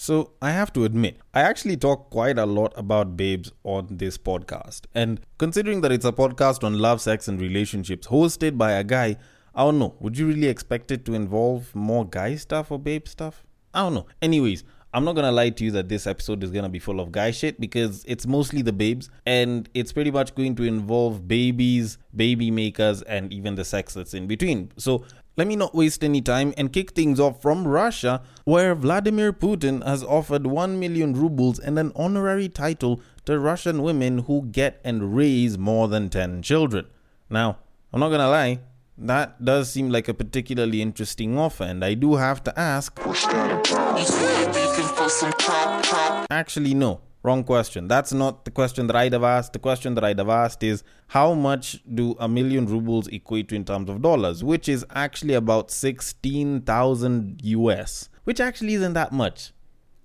So, I have to admit, I actually talk quite a lot about babes on this podcast. And considering that it's a podcast on love, sex, and relationships hosted by a guy, I don't know, would you really expect it to involve more guy stuff or babe stuff? I don't know. Anyways, I'm not gonna lie to you that this episode is gonna be full of guy shit because it's mostly the babes and it's pretty much going to involve babies, baby makers, and even the sex that's in between. So let me not waste any time and kick things off from Russia, where Vladimir Putin has offered 1 million rubles and an honorary title to Russian women who get and raise more than 10 children. Now, I'm not gonna lie, that does seem like a particularly interesting offer, and I do have to ask. Actually, no. Wrong question. That's not the question that I'd have asked. The question that I'd have asked is how much do a million rubles equate to in terms of dollars, which is actually about 16,000 US, which actually isn't that much.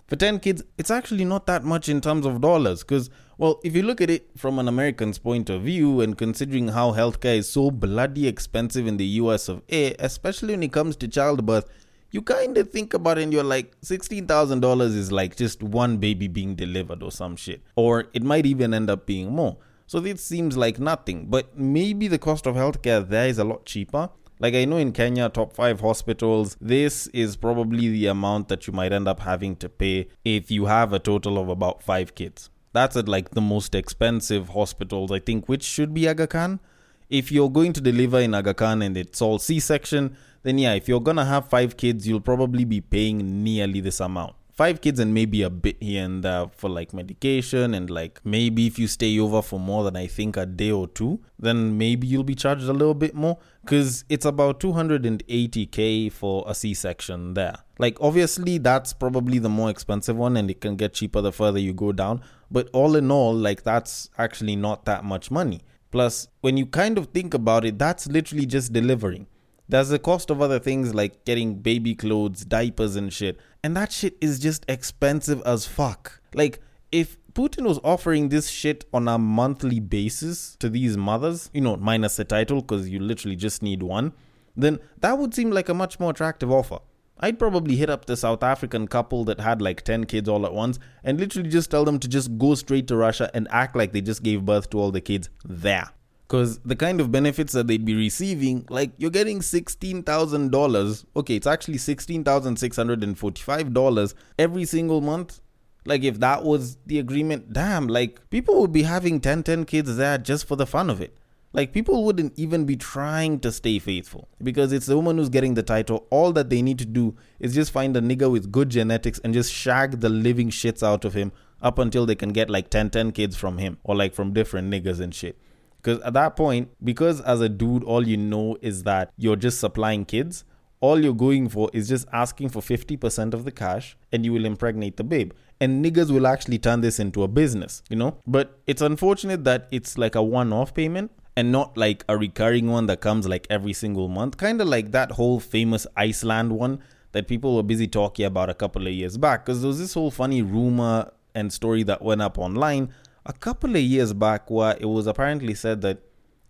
For 10 kids, it's actually not that much in terms of dollars because, well, if you look at it from an American's point of view and considering how healthcare is so bloody expensive in the US of A, especially when it comes to childbirth, you kind of think about it and you're like, $16,000 is like just one baby being delivered or some shit. Or it might even end up being more. So this seems like nothing. But maybe the cost of healthcare there is a lot cheaper. Like I know in Kenya, top five hospitals, this is probably the amount that you might end up having to pay if you have a total of about five kids. That's at like the most expensive hospitals, I think, which should be Aga Khan. If you're going to deliver in Aga Khan and it's all C section, then yeah, if you're gonna have five kids, you'll probably be paying nearly this amount. Five kids and maybe a bit here and there for like medication and like maybe if you stay over for more than I think a day or two, then maybe you'll be charged a little bit more because it's about 280k for a C-section there. Like obviously that's probably the more expensive one and it can get cheaper the further you go down, but all in all like that's actually not that much money. Plus, when you kind of think about it, that's literally just delivering. There's the cost of other things like getting baby clothes, diapers, and shit. And that shit is just expensive as fuck. Like, if Putin was offering this shit on a monthly basis to these mothers, you know, minus the title, because you literally just need one, then that would seem like a much more attractive offer. I'd probably hit up the South African couple that had like 10 kids all at once and literally just tell them to just go straight to Russia and act like they just gave birth to all the kids there. Because the kind of benefits that they'd be receiving, like you're getting $16,000. Okay, it's actually $16,645 every single month. Like, if that was the agreement, damn, like people would be having 10 10 kids there just for the fun of it. Like, people wouldn't even be trying to stay faithful because it's the woman who's getting the title. All that they need to do is just find a nigga with good genetics and just shag the living shits out of him up until they can get like 10 10 kids from him or like from different niggas and shit. Because at that point, because as a dude, all you know is that you're just supplying kids, all you're going for is just asking for 50% of the cash and you will impregnate the babe. And niggas will actually turn this into a business, you know? But it's unfortunate that it's like a one off payment and not like a recurring one that comes like every single month. Kind of like that whole famous Iceland one that people were busy talking about a couple of years back. Because there was this whole funny rumor and story that went up online a couple of years back where it was apparently said that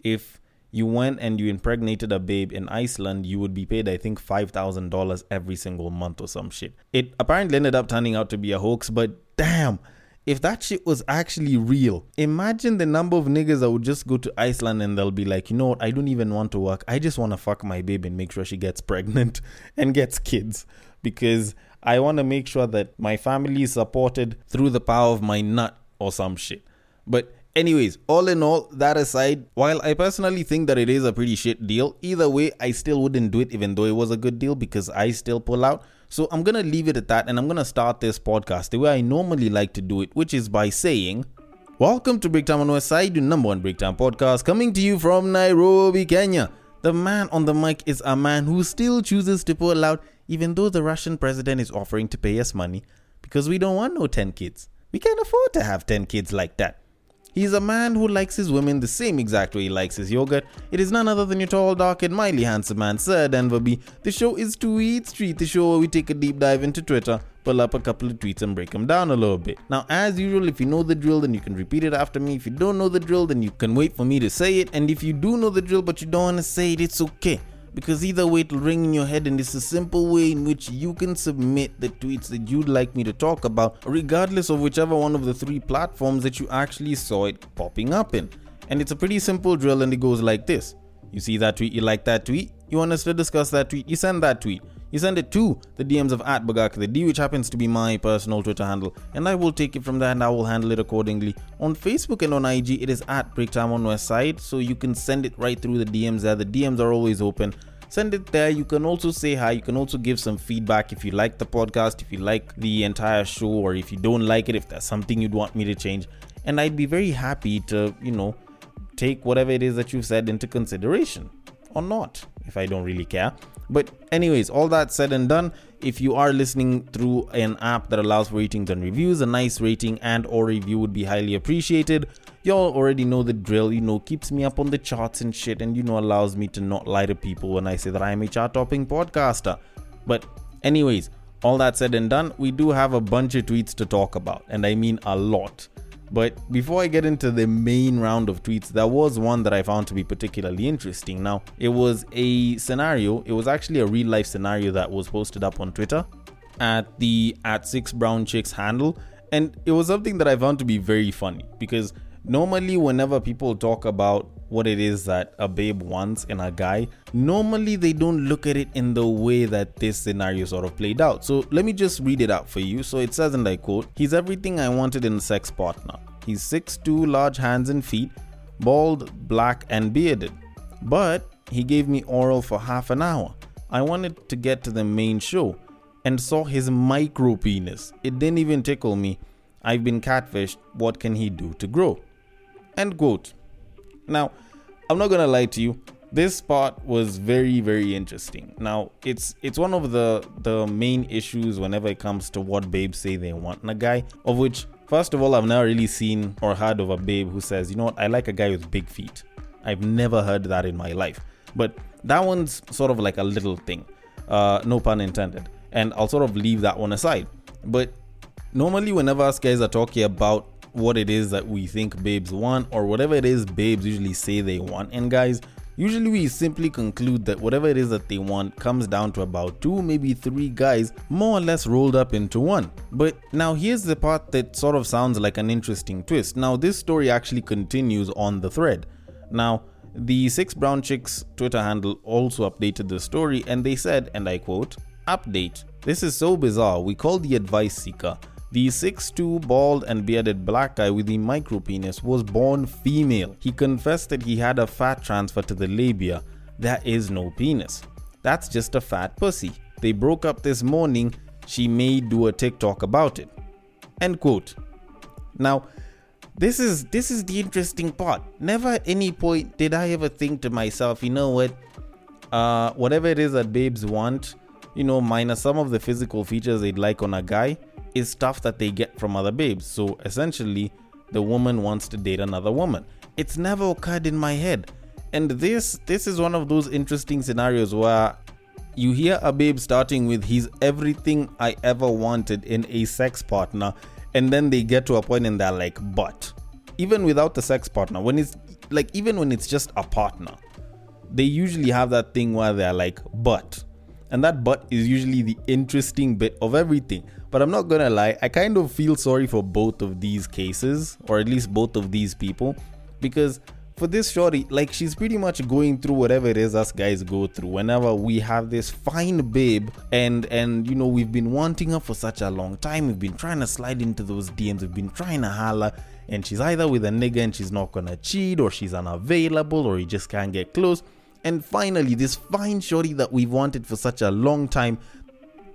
if you went and you impregnated a babe in Iceland, you would be paid, I think, $5,000 every single month or some shit. It apparently ended up turning out to be a hoax, but damn, if that shit was actually real, imagine the number of niggas that would just go to Iceland and they'll be like, you know what, I don't even want to work. I just want to fuck my babe and make sure she gets pregnant and gets kids because I want to make sure that my family is supported through the power of my nut or some shit. But anyways, all in all, that aside, while I personally think that it is a pretty shit deal, either way, I still wouldn't do it even though it was a good deal because I still pull out. So I'm gonna leave it at that and I'm gonna start this podcast the way I normally like to do it, which is by saying Welcome to Breakdown on West Side, the number one breakdown podcast, coming to you from Nairobi, Kenya. The man on the mic is a man who still chooses to pull out, even though the Russian president is offering to pay us money because we don't want no 10 kids. We can't afford to have 10 kids like that. He's a man who likes his women the same exact way he likes his yogurt. It is none other than your tall, dark, and mildly handsome man, Sir Denver B. The show is Tweet Street, the show where we take a deep dive into Twitter, pull up a couple of tweets, and break them down a little bit. Now, as usual, if you know the drill, then you can repeat it after me. If you don't know the drill, then you can wait for me to say it. And if you do know the drill but you don't want to say it, it's okay because either way it'll ring in your head and it's a simple way in which you can submit the tweets that you'd like me to talk about regardless of whichever one of the three platforms that you actually saw it popping up in. And it's a pretty simple drill and it goes like this. You see that tweet you like that tweet. You want us to discuss that tweet you send that tweet you send it to the DMs of at D, which happens to be my personal Twitter handle, and I will take it from there and I will handle it accordingly. On Facebook and on IG, it is at Breaktime on West Side, so you can send it right through the DMs there. The DMs are always open. Send it there. You can also say hi. You can also give some feedback if you like the podcast, if you like the entire show, or if you don't like it, if there's something you'd want me to change. And I'd be very happy to, you know, take whatever it is that you've said into consideration or not, if I don't really care. But anyways, all that said and done, if you are listening through an app that allows for ratings and reviews, a nice rating and or review would be highly appreciated. Y'all already know the drill, you know, keeps me up on the charts and shit, and you know, allows me to not lie to people when I say that I am a chart topping podcaster. But, anyways, all that said and done, we do have a bunch of tweets to talk about, and I mean a lot. But before I get into the main round of tweets, there was one that I found to be particularly interesting. Now, it was a scenario, it was actually a real life scenario that was posted up on Twitter at the at six brown chicks handle. And it was something that I found to be very funny because normally, whenever people talk about what it is that a babe wants in a guy, normally they don't look at it in the way that this scenario sort of played out. So let me just read it out for you. So it says, and I quote, He's everything I wanted in a sex partner. He's 6'2, large hands and feet, bald, black, and bearded. But he gave me oral for half an hour. I wanted to get to the main show and saw his micro penis. It didn't even tickle me. I've been catfished. What can he do to grow? End quote. Now, I'm not gonna lie to you. This part was very, very interesting. Now, it's it's one of the the main issues whenever it comes to what babes say they want in a guy. Of which, first of all, I've never really seen or heard of a babe who says, you know what, I like a guy with big feet. I've never heard that in my life. But that one's sort of like a little thing. Uh, no pun intended. And I'll sort of leave that one aside. But normally, whenever us guys are talking about what it is that we think babes want or whatever it is babes usually say they want. And guys, usually we simply conclude that whatever it is that they want comes down to about two, maybe three guys more or less rolled up into one. But now here's the part that sort of sounds like an interesting twist. Now, this story actually continues on the thread. Now, the Six Brown Chicks Twitter handle also updated the story and they said, and I quote, Update. This is so bizarre. We call the advice seeker. The 6'2 bald and bearded black guy with the micro penis was born female. He confessed that he had a fat transfer to the labia. There is no penis. That's just a fat pussy. They broke up this morning. She may do a TikTok about it. End quote. Now, this is this is the interesting part. Never at any point did I ever think to myself, you know what? Uh, whatever it is that babes want, you know, minus some of the physical features they'd like on a guy, is stuff that they get from other babes. So essentially, the woman wants to date another woman. It's never occurred in my head. And this this is one of those interesting scenarios where you hear a babe starting with he's everything I ever wanted in a sex partner and then they get to a point and they're like but even without the sex partner when it's like even when it's just a partner they usually have that thing where they're like but and that but is usually the interesting bit of everything. But I'm not gonna lie, I kind of feel sorry for both of these cases, or at least both of these people, because for this shorty, like she's pretty much going through whatever it is us guys go through whenever we have this fine babe and and you know we've been wanting her for such a long time. We've been trying to slide into those DMs, we've been trying to holler, and she's either with a nigga and she's not gonna cheat, or she's unavailable, or he just can't get close. And finally, this fine shorty that we've wanted for such a long time,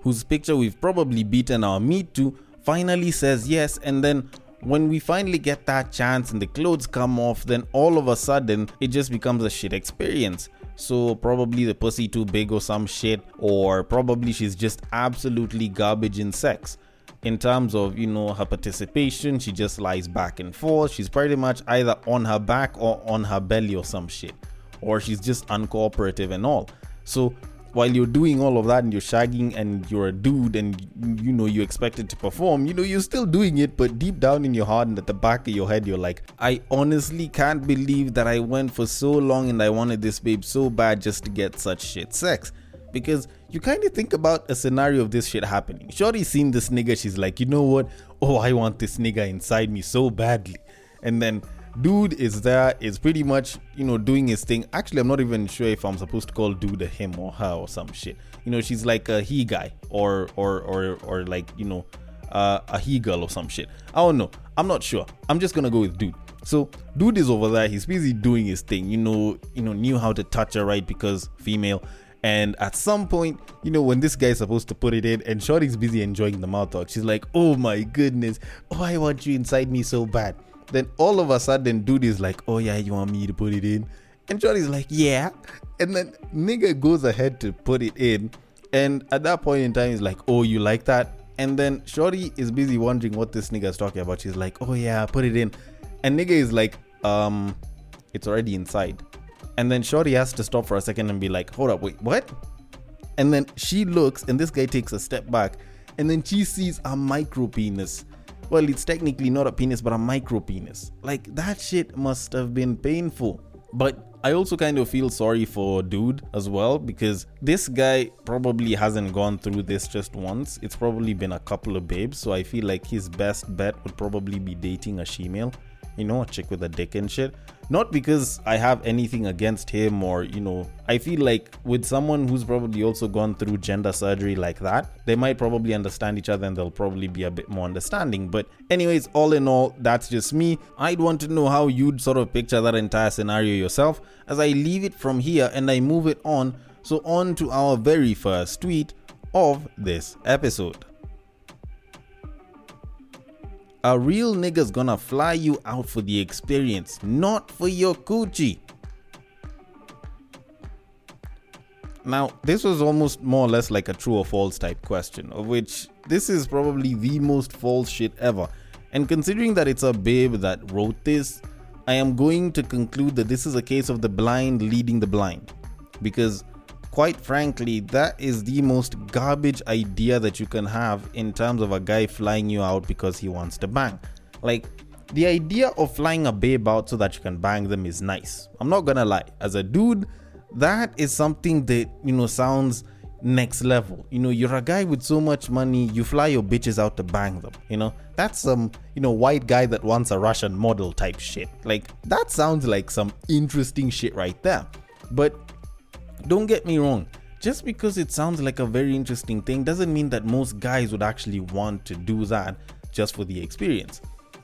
whose picture we've probably beaten our meat to, finally says yes. And then when we finally get that chance and the clothes come off, then all of a sudden it just becomes a shit experience. So probably the pussy too big or some shit, or probably she's just absolutely garbage in sex. In terms of, you know, her participation, she just lies back and forth. She's pretty much either on her back or on her belly or some shit or she's just uncooperative and all. So while you're doing all of that and you're shagging and you're a dude and you know you expected to perform, you know, you're still doing it, but deep down in your heart and at the back of your head, you're like, I honestly can't believe that I went for so long and I wanted this babe so bad just to get such shit sex. Because you kind of think about a scenario of this shit happening. Shorty seen this nigga, she's like, you know what? Oh, I want this nigga inside me so badly. And then dude is there is pretty much you know doing his thing. Actually i'm not even sure if i'm supposed to call dude a him or her or some shit. You know she's like a he guy or or or or like you know uh, a he girl or some shit. I don't know. I'm not sure. I'm just gonna go with dude. So dude is over there. He's busy doing his thing you know you know knew how to touch her right? Because female. And at some point, you know, when this guy is supposed to put it in and Shorty's busy enjoying the mouth talk, she's like, oh my goodness, oh, want you inside me so bad. Then all of a sudden, dude is like, oh yeah, you want me to put it in? And Shorty's like, yeah. And then nigga goes ahead to put it in. And at that point in time, he's like, oh, you like that? And then Shorty is busy wondering what this nigga is talking about. She's like, oh yeah, put it in. And nigga is like, um, it's already inside. And then Shorty has to stop for a second and be like, hold up, wait, what? And then she looks, and this guy takes a step back, and then she sees a micro penis. Well, it's technically not a penis, but a micro penis. Like, that shit must have been painful. But I also kind of feel sorry for dude as well because this guy probably hasn't gone through this just once. It's probably been a couple of babes, so I feel like his best bet would probably be dating a shemale you know, a chick with a dick and shit. Not because I have anything against him or, you know, I feel like with someone who's probably also gone through gender surgery like that, they might probably understand each other and they'll probably be a bit more understanding. But, anyways, all in all, that's just me. I'd want to know how you'd sort of picture that entire scenario yourself as I leave it from here and I move it on. So, on to our very first tweet of this episode. A real nigga's gonna fly you out for the experience, not for your coochie. Now, this was almost more or less like a true or false type question, of which this is probably the most false shit ever. And considering that it's a babe that wrote this, I am going to conclude that this is a case of the blind leading the blind. Because quite frankly, that is the most garbage idea that you can have in terms of a guy flying you out because he wants to bang. Like, the idea of flying a babe out so that you can bang them is nice. I'm not gonna lie. As a dude, that is something that, you know, sounds next level. You know, you're a guy with so much money, you fly your bitches out to bang them. You know, that's some, you know, white guy that wants a Russian model type shit. Like, that sounds like some interesting shit right there. But don't get me wrong, just because it sounds like a very interesting thing doesn't mean that most guys would actually want to do that just for the experience.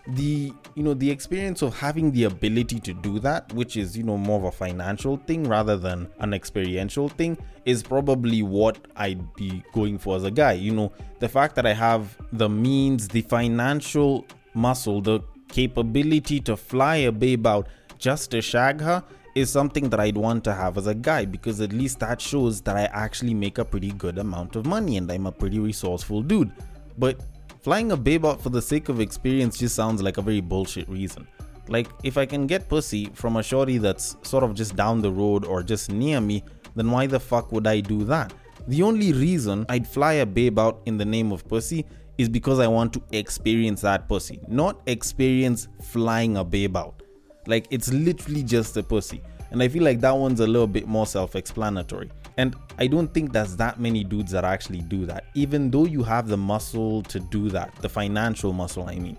The you know the experience of having the ability to do that, which is you know more of a financial thing rather than an experiential thing, is probably what I'd be going for as a guy. You know, the fact that I have the means, the financial muscle, the capability to fly a babe out just to shag her is something that I'd want to have as a guy because at least that shows that I actually make a pretty good amount of money and I'm a pretty resourceful dude. But flying a babe out for the sake of experience just sounds like a very bullshit reason. Like, if I can get pussy from a shorty that's sort of just down the road or just near me, then why the fuck would I do that? The only reason I'd fly a babe out in the name of pussy is because I want to experience that pussy, not experience flying a babe out. Like it's literally just a pussy. And I feel like that one's a little bit more self explanatory. And I don't think there's that many dudes that actually do that, even though you have the muscle to do that, the financial muscle, I mean.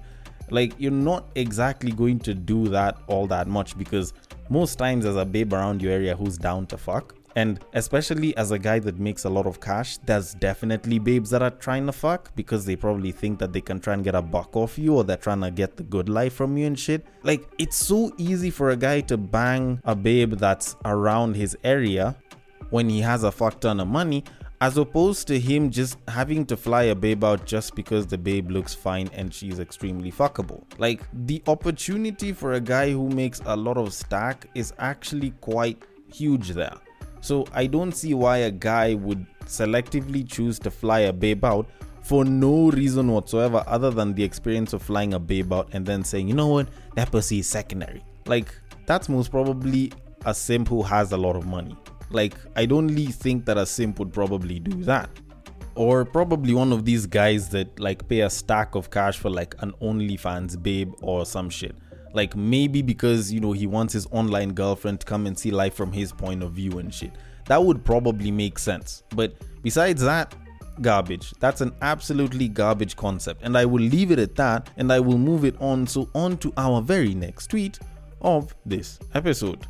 Like, you're not exactly going to do that all that much because most times, there's a babe around your area who's down to fuck. And especially as a guy that makes a lot of cash, there's definitely babes that are trying to fuck because they probably think that they can try and get a buck off you or they're trying to get the good life from you and shit. Like, it's so easy for a guy to bang a babe that's around his area when he has a fuck ton of money as opposed to him just having to fly a babe out just because the babe looks fine and she's extremely fuckable. Like the opportunity for a guy who makes a lot of stack is actually quite huge there. So I don't see why a guy would selectively choose to fly a babe out for no reason whatsoever other than the experience of flying a babe out and then saying, you know what, that pussy is secondary. Like, that's most probably a simp who has a lot of money. Like, I don't really think that a simp would probably do that. Or probably one of these guys that like pay a stack of cash for like an OnlyFans babe or some shit. Like maybe because you know he wants his online girlfriend to come and see life from his point of view and shit. That would probably make sense. But besides that, garbage. That's an absolutely garbage concept. And I will leave it at that and I will move it on. So, on to our very next tweet of this episode.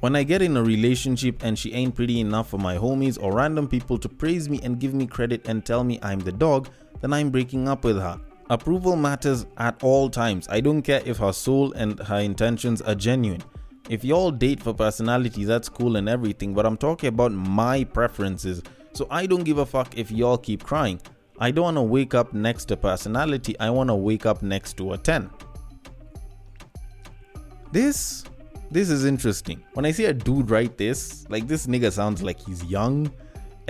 When I get in a relationship and she ain't pretty enough for my homies or random people to praise me and give me credit and tell me I'm the dog, then I'm breaking up with her. Approval matters at all times. I don't care if her soul and her intentions are genuine. If y'all date for personality, that's cool and everything, but I'm talking about my preferences. So I don't give a fuck if y'all keep crying. I don't want to wake up next to personality, I want to wake up next to a 10. This this is interesting. When I see a dude write this, like this nigga sounds like he's young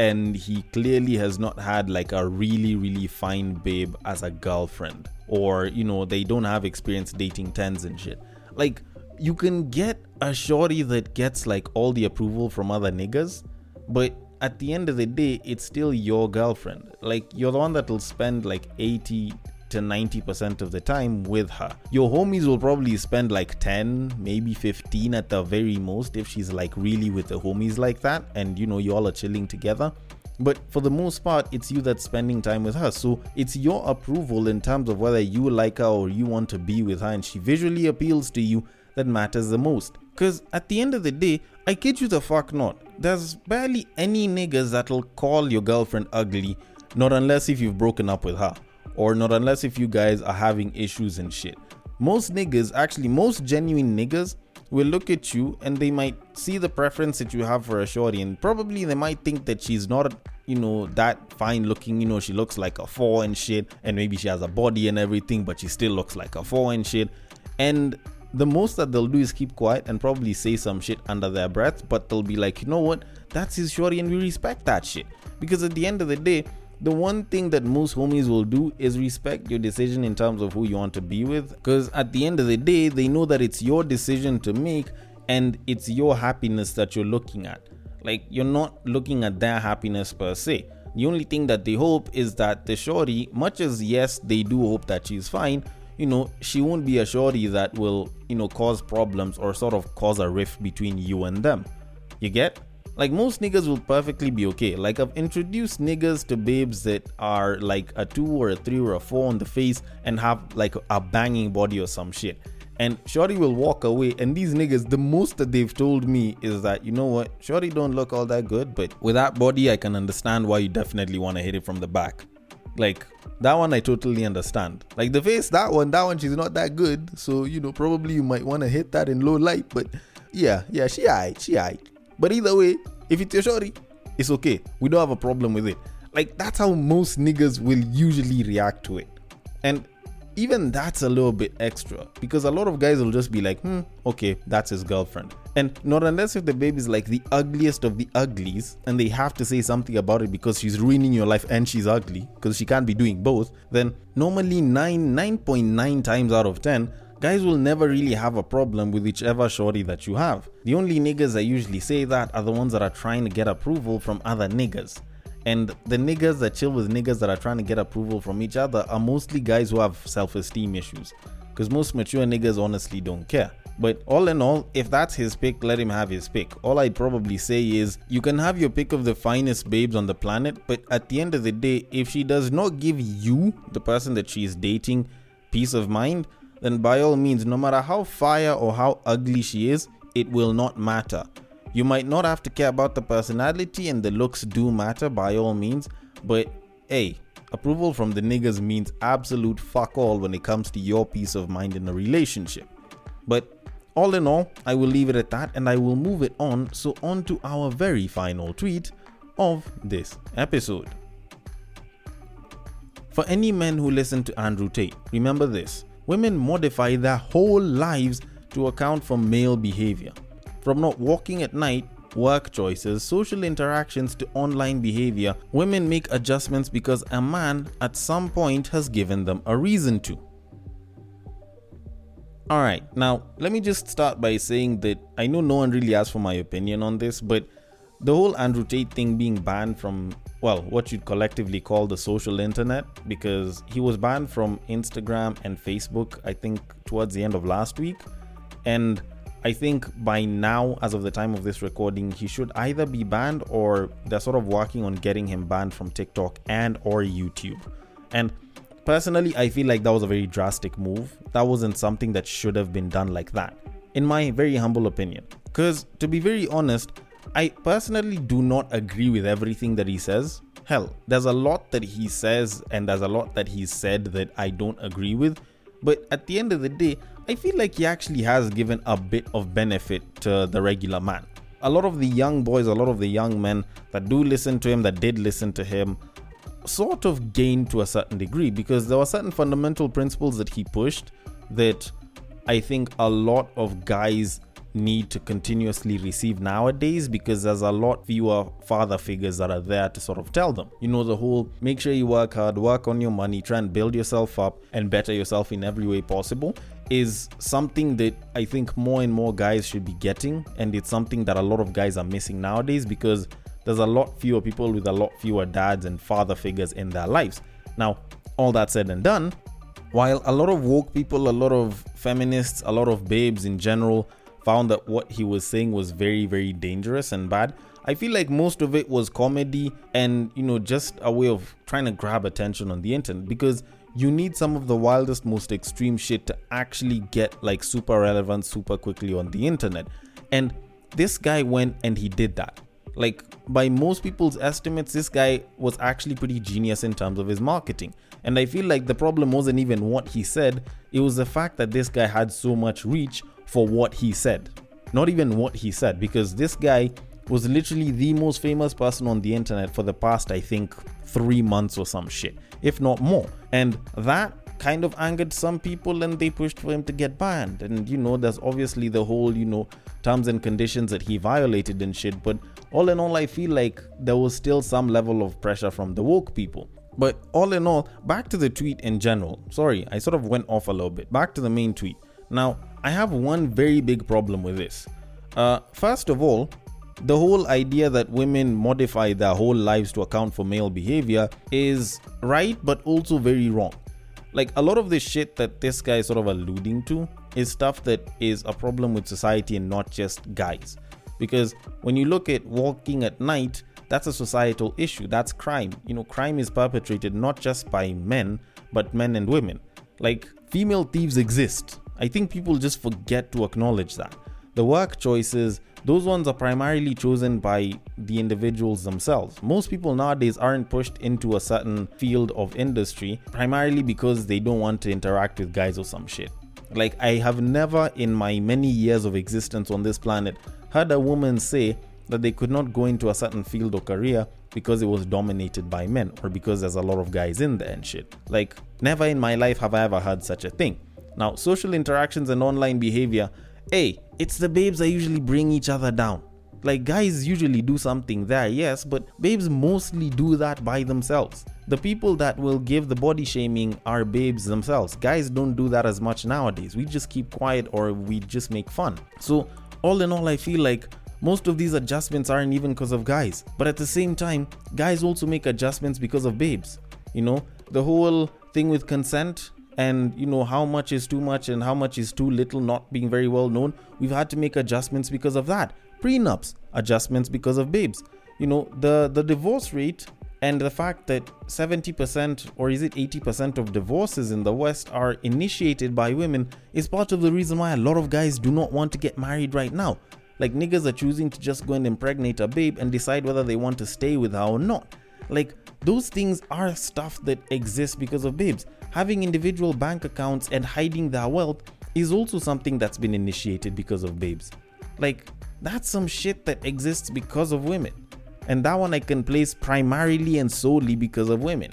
and he clearly has not had like a really, really fine babe as a girlfriend. Or, you know, they don't have experience dating tens and shit. Like, you can get a shorty that gets like all the approval from other niggas, but at the end of the day, it's still your girlfriend. Like, you're the one that'll spend like 80 to 90% of the time with her. Your homies will probably spend like 10, maybe 15 at the very most if she's like really with the homies like that and you know, you all are chilling together. But for the most part, it's you that's spending time with her. So it's your approval in terms of whether you like her or you want to be with her and she visually appeals to you that matters the most. Because at the end of the day, I kid you the fuck not, there's barely any niggas that'll call your girlfriend ugly, not unless if you've broken up with her or not unless if you guys are having issues and shit. Most niggas, actually, most genuine niggas will look at you and they might see the preference that you have for a shorty and probably they might think that she's not you know that fine looking. You know she looks like a four and shit and maybe she has a body and everything but she still looks like a four and shit. And the most that they'll do is keep quiet and probably say some shit under their breath but they'll be like you know what? That's his shorty and we respect that shit. Because at the end of the day the one thing that most homies will do is respect your decision in terms of who you want to be with. Because at the end of the day, they know that it's your decision to make and it's your happiness that you're looking at. Like, you're not looking at their happiness per se. The only thing that they hope is that the shorty, much as yes, they do hope that she's fine, you know, she won't be a shorty that will, you know, cause problems or sort of cause a rift between you and them. You get? Like most niggas will perfectly be okay. Like I've introduced niggas to babes that are like a two or a three or a four on the face and have like a banging body or some shit. And Shorty will walk away, and these niggas, the most that they've told me is that, you know what, Shorty don't look all that good, but with that body, I can understand why you definitely want to hit it from the back. Like, that one I totally understand. Like, the face, that one, that one, she's not that good. So, you know, probably you might want to hit that in low light, but yeah, yeah, she aight, she aight. But either way, if it's your shorty, it's okay. We don't have a problem with it. Like that's how most niggas will usually react to it. And even that's a little bit extra because a lot of guys will just be like, hmm, okay, that's his girlfriend. And not unless if the baby's like the ugliest of the uglies and they have to say something about it because she's ruining your life and she's ugly because she can't be doing both, then normally 9, 9.9 times out of 10, guys will never really have a problem with whichever shorty that you have. The only niggas that usually say that are the ones that are trying to get approval from other niggas. And the niggas that chill with niggas that are trying to get approval from each other are mostly guys who have self esteem issues. Because most mature niggas honestly don't care. But all in all, if that's his pick, let him have his pick. All I'd probably say is you can have your pick of the finest babes on the planet, but at the end of the day, if she does not give you, the person that she is dating, peace of mind, then by all means, no matter how fire or how ugly she is, it will not matter. You might not have to care about the personality and the looks do matter by all means, but hey, approval from the niggas means absolute fuck all when it comes to your peace of mind in a relationship. But all in all, I will leave it at that and I will move it on. So, on to our very final tweet of this episode. For any men who listen to Andrew Tate, remember this women modify their whole lives to account for male behavior. From not walking at night, work choices, social interactions to online behavior, women make adjustments because a man at some point has given them a reason to. All right, now let me just start by saying that I know no one really asked for my opinion on this, but the whole Andrew Tate thing being banned from, well, what you'd collectively call the social internet, because he was banned from Instagram and Facebook, I think, towards the end of last week. And I think by now, as of the time of this recording, he should either be banned or they're sort of working on getting him banned from TikTok and or YouTube. And Personally, I feel like that was a very drastic move. That wasn't something that should have been done like that, in my very humble opinion. Because, to be very honest, I personally do not agree with everything that he says. Hell, there's a lot that he says and there's a lot that he said that I don't agree with. But at the end of the day, I feel like he actually has given a bit of benefit to the regular man. A lot of the young boys, a lot of the young men that do listen to him, that did listen to him, sort of gained to a certain degree because there were certain fundamental principles that he pushed that I think a lot of guys need to continuously receive nowadays because there's a lot fewer father figures that are there to sort of tell them. You know, the whole make sure you work hard, work on your money, try and build yourself up and better yourself in every way possible is something that I think more and more guys should be getting. And it's something that a lot of guys are missing nowadays because there's a lot fewer people with a lot fewer dads and father figures in their lives. Now, all that said and done, while a lot of woke people, a lot of feminists, a lot of babes in general found that what he was saying was very, very dangerous and bad, I feel like most of it was comedy and, you know, just a way of trying to grab attention on the internet because you need some of the wildest, most extreme shit to actually get like super relevant super quickly on the internet. And this guy went and he did that. Like, by most people's estimates, this guy was actually pretty genius in terms of his marketing. And I feel like the problem wasn't even what he said, it was the fact that this guy had so much reach for what he said. Not even what he said, because this guy was literally the most famous person on the internet for the past, I think, three months or some shit, if not more. And that kind of angered some people and they pushed for him to get banned. And you know, there's obviously the whole, you know, terms and conditions that he violated and shit. But all in all, I feel like there was still some level of pressure from the woke people. But all in all, back to the tweet in general. Sorry, I sort of went off a little bit. Back to the main tweet. Now, I have one very big problem with this. Uh, first of all, the whole idea that women modify their whole lives to account for male behavior is right, but also very wrong. Like a lot of this shit that this guy is sort of alluding to is stuff that is a problem with society and not just guys. Because when you look at walking at night, that's a societal issue. That's crime. You know, crime is perpetrated not just by men, but men and women. Like, female thieves exist. I think people just forget to acknowledge that. The work choices, those ones are primarily chosen by the individuals themselves. Most people nowadays aren't pushed into a certain field of industry primarily because they don't want to interact with guys or some shit. Like, I have never in my many years of existence on this planet heard a woman say that they could not go into a certain field or career because it was dominated by men or because there's a lot of guys in there and shit. Like, never in my life have I ever heard such a thing. Now, social interactions and online behavior, hey, it's the babes that usually bring each other down. Like, guys usually do something there, yes, but babes mostly do that by themselves. The people that will give the body shaming are babes themselves. Guys don't do that as much nowadays. We just keep quiet or we just make fun. So, all in all, I feel like most of these adjustments aren't even because of guys. But at the same time, guys also make adjustments because of babes. You know, the whole thing with consent and you know how much is too much and how much is too little not being very well known we've had to make adjustments because of that prenups adjustments because of babes you know the the divorce rate and the fact that 70% or is it 80% of divorces in the West are initiated by women is part of the reason why a lot of guys do not want to get married right now. Like niggas are choosing to just go and impregnate a babe and decide whether they want to stay with her or not. Like those things are stuff that exists because of babes. Having individual bank accounts and hiding their wealth is also something that's been initiated because of babes. Like that's some shit that exists because of women and that one I can place primarily and solely because of women.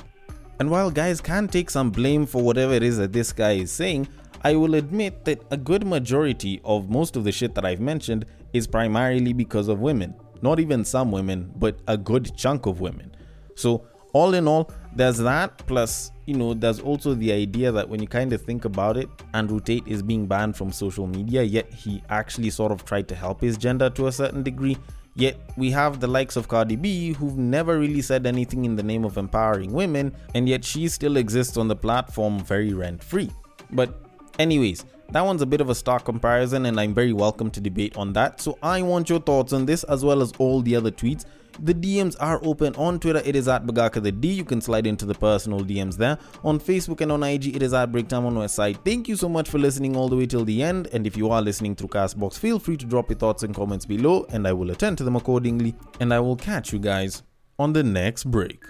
And while guys can take some blame for whatever it is that this guy is saying, I will admit that a good majority of most of the shit that I've mentioned is primarily because of women. Not even some women, but a good chunk of women. So, all in all, there's that. Plus, you know, there's also the idea that when you kind of think about it, Andrew Tate is being banned from social media, yet he actually sort of tried to help his gender to a certain degree. Yet we have the likes of Cardi B who've never really said anything in the name of empowering women, and yet she still exists on the platform very rent free. But, anyways, that one's a bit of a stark comparison, and I'm very welcome to debate on that. So I want your thoughts on this as well as all the other tweets. The DMs are open on Twitter, it is at Bagaka the D. You can slide into the personal DMs there. On Facebook and on IG, it is at Breaktime on side. Thank you so much for listening all the way till the end. And if you are listening through Castbox, feel free to drop your thoughts and comments below, and I will attend to them accordingly. And I will catch you guys on the next break.